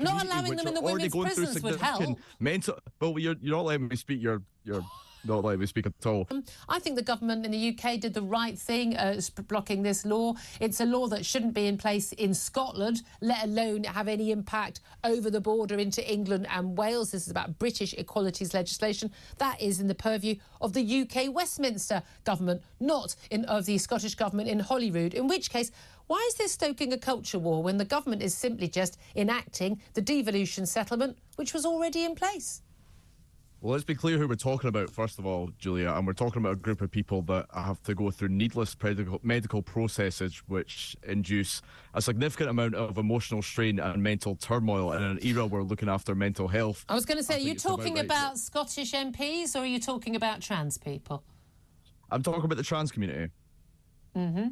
Not allowing them in the women's prisons would help. Mental. Well, you're you're not letting me speak. You're you're not letting me speak at all. I think the government in the UK did the right thing uh, blocking this law. It's a law that shouldn't be in place in Scotland, let alone have any impact over the border into England and Wales. This is about British equalities legislation. That is in the purview of the UK Westminster government, not in, of the Scottish government in Holyrood, in which case why is this stoking a culture war when the government is simply just enacting the devolution settlement, which was already in place? Well, let's be clear who we're talking about, first of all, Julia. And we're talking about a group of people that have to go through needless medical processes which induce a significant amount of emotional strain and mental turmoil in an era where we're looking after mental health. I was going to say, are you talking about, right about Scottish MPs or are you talking about trans people? I'm talking about the trans community. Mm-hmm.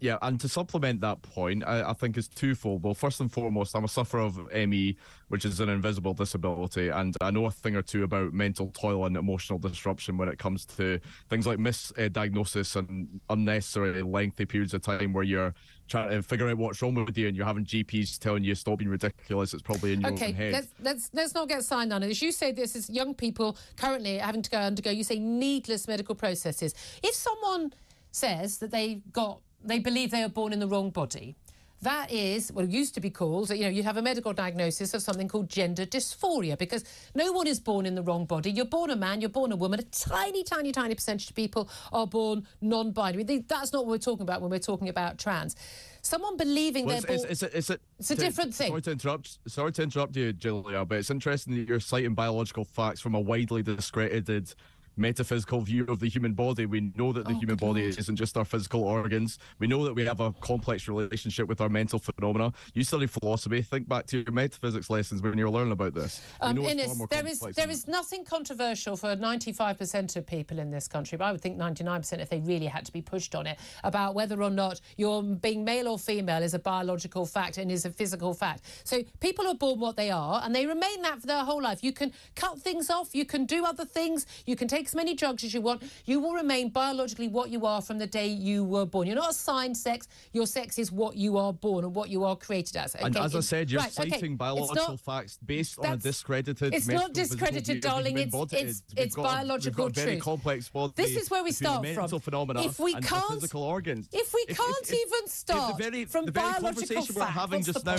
Yeah, and to supplement that point, I, I, think it's twofold. Well, first and foremost, I'm a sufferer of ME, which is an invisible disability, and I know a thing or two about mental toil and emotional disruption when it comes to things like misdiagnosis and unnecessary lengthy periods of time where you're trying to figure out what's wrong with you and you're having GPs telling you stop being ridiculous. It's probably in your okay, own head. Let's, let's, let's not get signed on it. You say this is young people currently having to go undergo, you say needless medical processes. If someone says that they've got they believe they are born in the wrong body. That is what used to be called, you know, you have a medical diagnosis of something called gender dysphoria because no one is born in the wrong body. You're born a man, you're born a woman. A tiny, tiny, tiny percentage of people are born non binary. That's not what we're talking about when we're talking about trans. Someone believing well, they're it's, born. It's, it's, it's, a, it's a to, different thing. Sorry to interrupt. Sorry to interrupt you, Julia, but it's interesting that you're citing biological facts from a widely discredited metaphysical view of the human body. We know that the oh, human body isn't just our physical organs. We know that we have a complex relationship with our mental phenomena. You study philosophy. Think back to your metaphysics lessons when you were learning about this. Um, Innes, there is there is nothing controversial for 95% of people in this country, but I would think 99% if they really had to be pushed on it about whether or not you're being male or female is a biological fact and is a physical fact. So people are born what they are and they remain that for their whole life. You can cut things off, you can do other things, you can take as many drugs as you want. You will remain biologically what you are from the day you were born. You're not assigned sex. Your sex is what you are born and what you are created as. Okay? And as I said, you're right, citing okay. biological not, facts based on a discredited. It's not discredited, darling. It's it's, it's biological a, very complex body. This is where we start from. Phenomena if we can't, physical organs. If we can't if, even start the very, from the very conversation fact, we're having just now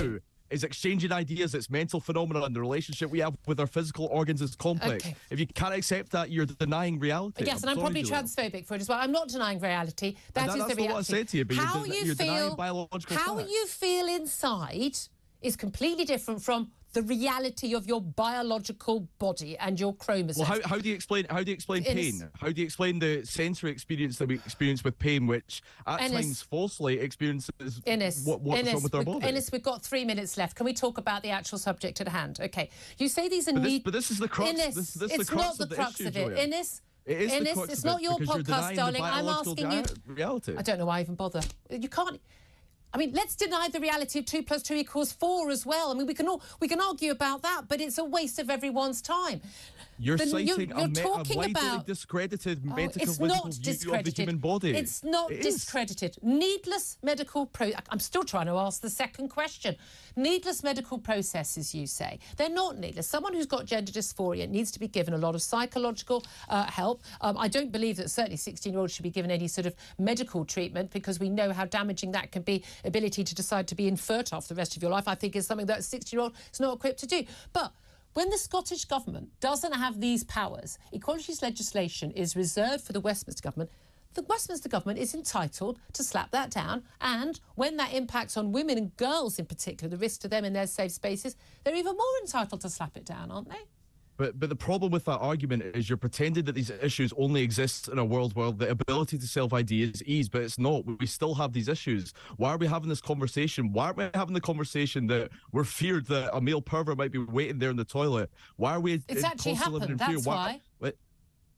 is exchanging ideas. It's mental phenomena, and the relationship we have with our physical organs is complex. Okay. If you can't accept that, you're denying reality. Yes, I'm and I'm probably transphobic for it as well. I'm not denying reality. That, that is the reality. What I said to you, but how you're, you you're feel, How facts. you feel inside is completely different from the reality of your biological body and your chromosomes. Well, how, how do you explain how do you explain pain? How do you explain the sensory experience that we experience with pain, which at Innes, times falsely experiences Innes, what, what's wrong with our body? Innes, we've got three minutes left. Can we talk about the actual subject at hand? Okay, you say these are but this, but this is the crux. Innes, this, this it's the crux not the, the crux issue, of it. Julia. Innes, it is Innes, it's not your podcast, darling. I'm asking you. Reality. I don't know why I even bother. You can't. I mean, let's deny the reality of two plus two equals four as well. I mean, we can all we can argue about that, but it's a waste of everyone's time. You're the, citing you're, you're a, talking a about discredited oh, medical it's not discredited. human body. It's not it discredited. Needless medical pro. I'm still trying to ask the second question. Needless medical processes, you say they're not needless. Someone who's got gender dysphoria needs to be given a lot of psychological uh, help. Um, I don't believe that certainly 16-year-olds should be given any sort of medical treatment because we know how damaging that can be. Ability to decide to be infertile for the rest of your life, I think, is something that a 60 year old is not equipped to do. But when the Scottish Government doesn't have these powers, equalities legislation is reserved for the Westminster Government. The Westminster Government is entitled to slap that down, and when that impacts on women and girls in particular, the risk to them in their safe spaces, they're even more entitled to slap it down, aren't they? But but the problem with that argument is you're pretending that these issues only exist in a world where the ability to self ID is ease, but it's not. We still have these issues. Why are we having this conversation? Why aren't we having the conversation that we're feared that a male pervert might be waiting there in the toilet? Why are we? It's actually happened. That's why. why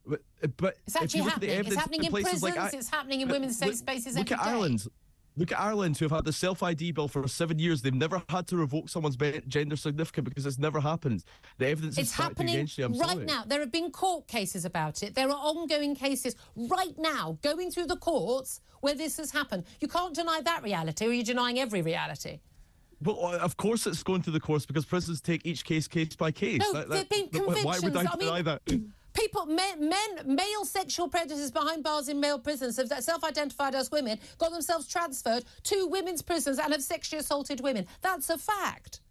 but, but it's actually happening. It's happening in, prisons. Like, it's happening in women's safe spaces. Look at. Ireland. Look at Ireland, who have had the self ID bill for seven years. They've never had to revoke someone's gender certificate because it's never happened. The evidence it's is happening against you. I'm right sorry. now. There have been court cases about it. There are ongoing cases right now going through the courts where this has happened. You can't deny that reality, or you're denying every reality. Well, uh, of course it's going through the courts because prisons take each case case by case. No, that, that, they've been convictions. Why would I, I deny mean, that? People, men, men, male sexual predators behind bars in male prisons have self-identified as women, got themselves transferred to women's prisons and have sexually assaulted women. That's a fact.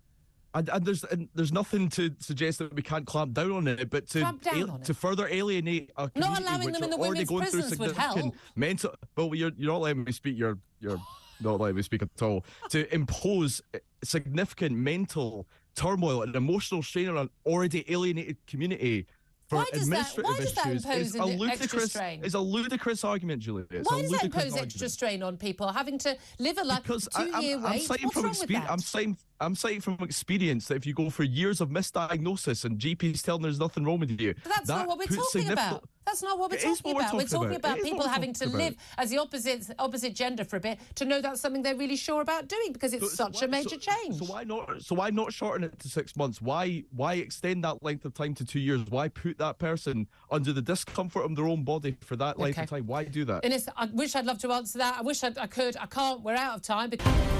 And, and, there's and there's nothing to suggest that we can't clamp down on it, but to al- to further alienate a community not allowing which them in the already going through significant mental. Well, you're you're not letting me speak. You're you're not letting me speak at all. to impose eh, significant mental turmoil and emotional strain on an already alienated community for why does administrative that, why does that impose a ludicrous, strain? It's a ludicrous argument, Julia. It's why does that impose argument. extra strain on people having to live a life because two-year wait? I'm What's from wrong experience. I'm citing I'm citing from experience that if you go for years of misdiagnosis and GPs telling there's nothing wrong with you, but that's that not what we're talking about. That's not what we're talking what about. We're talking, about, about people having to live as the opposite opposite gender for a bit to know that's something they're really sure about doing because it's so, such so why, a major so, change. So why not? So why not shorten it to six months? Why why extend that length of time to two years? Why put that person under the discomfort of their own body for that length okay. of time? Why do that? Innes, I wish I'd love to answer that. I wish I'd, I could. I can't. We're out of time. Because...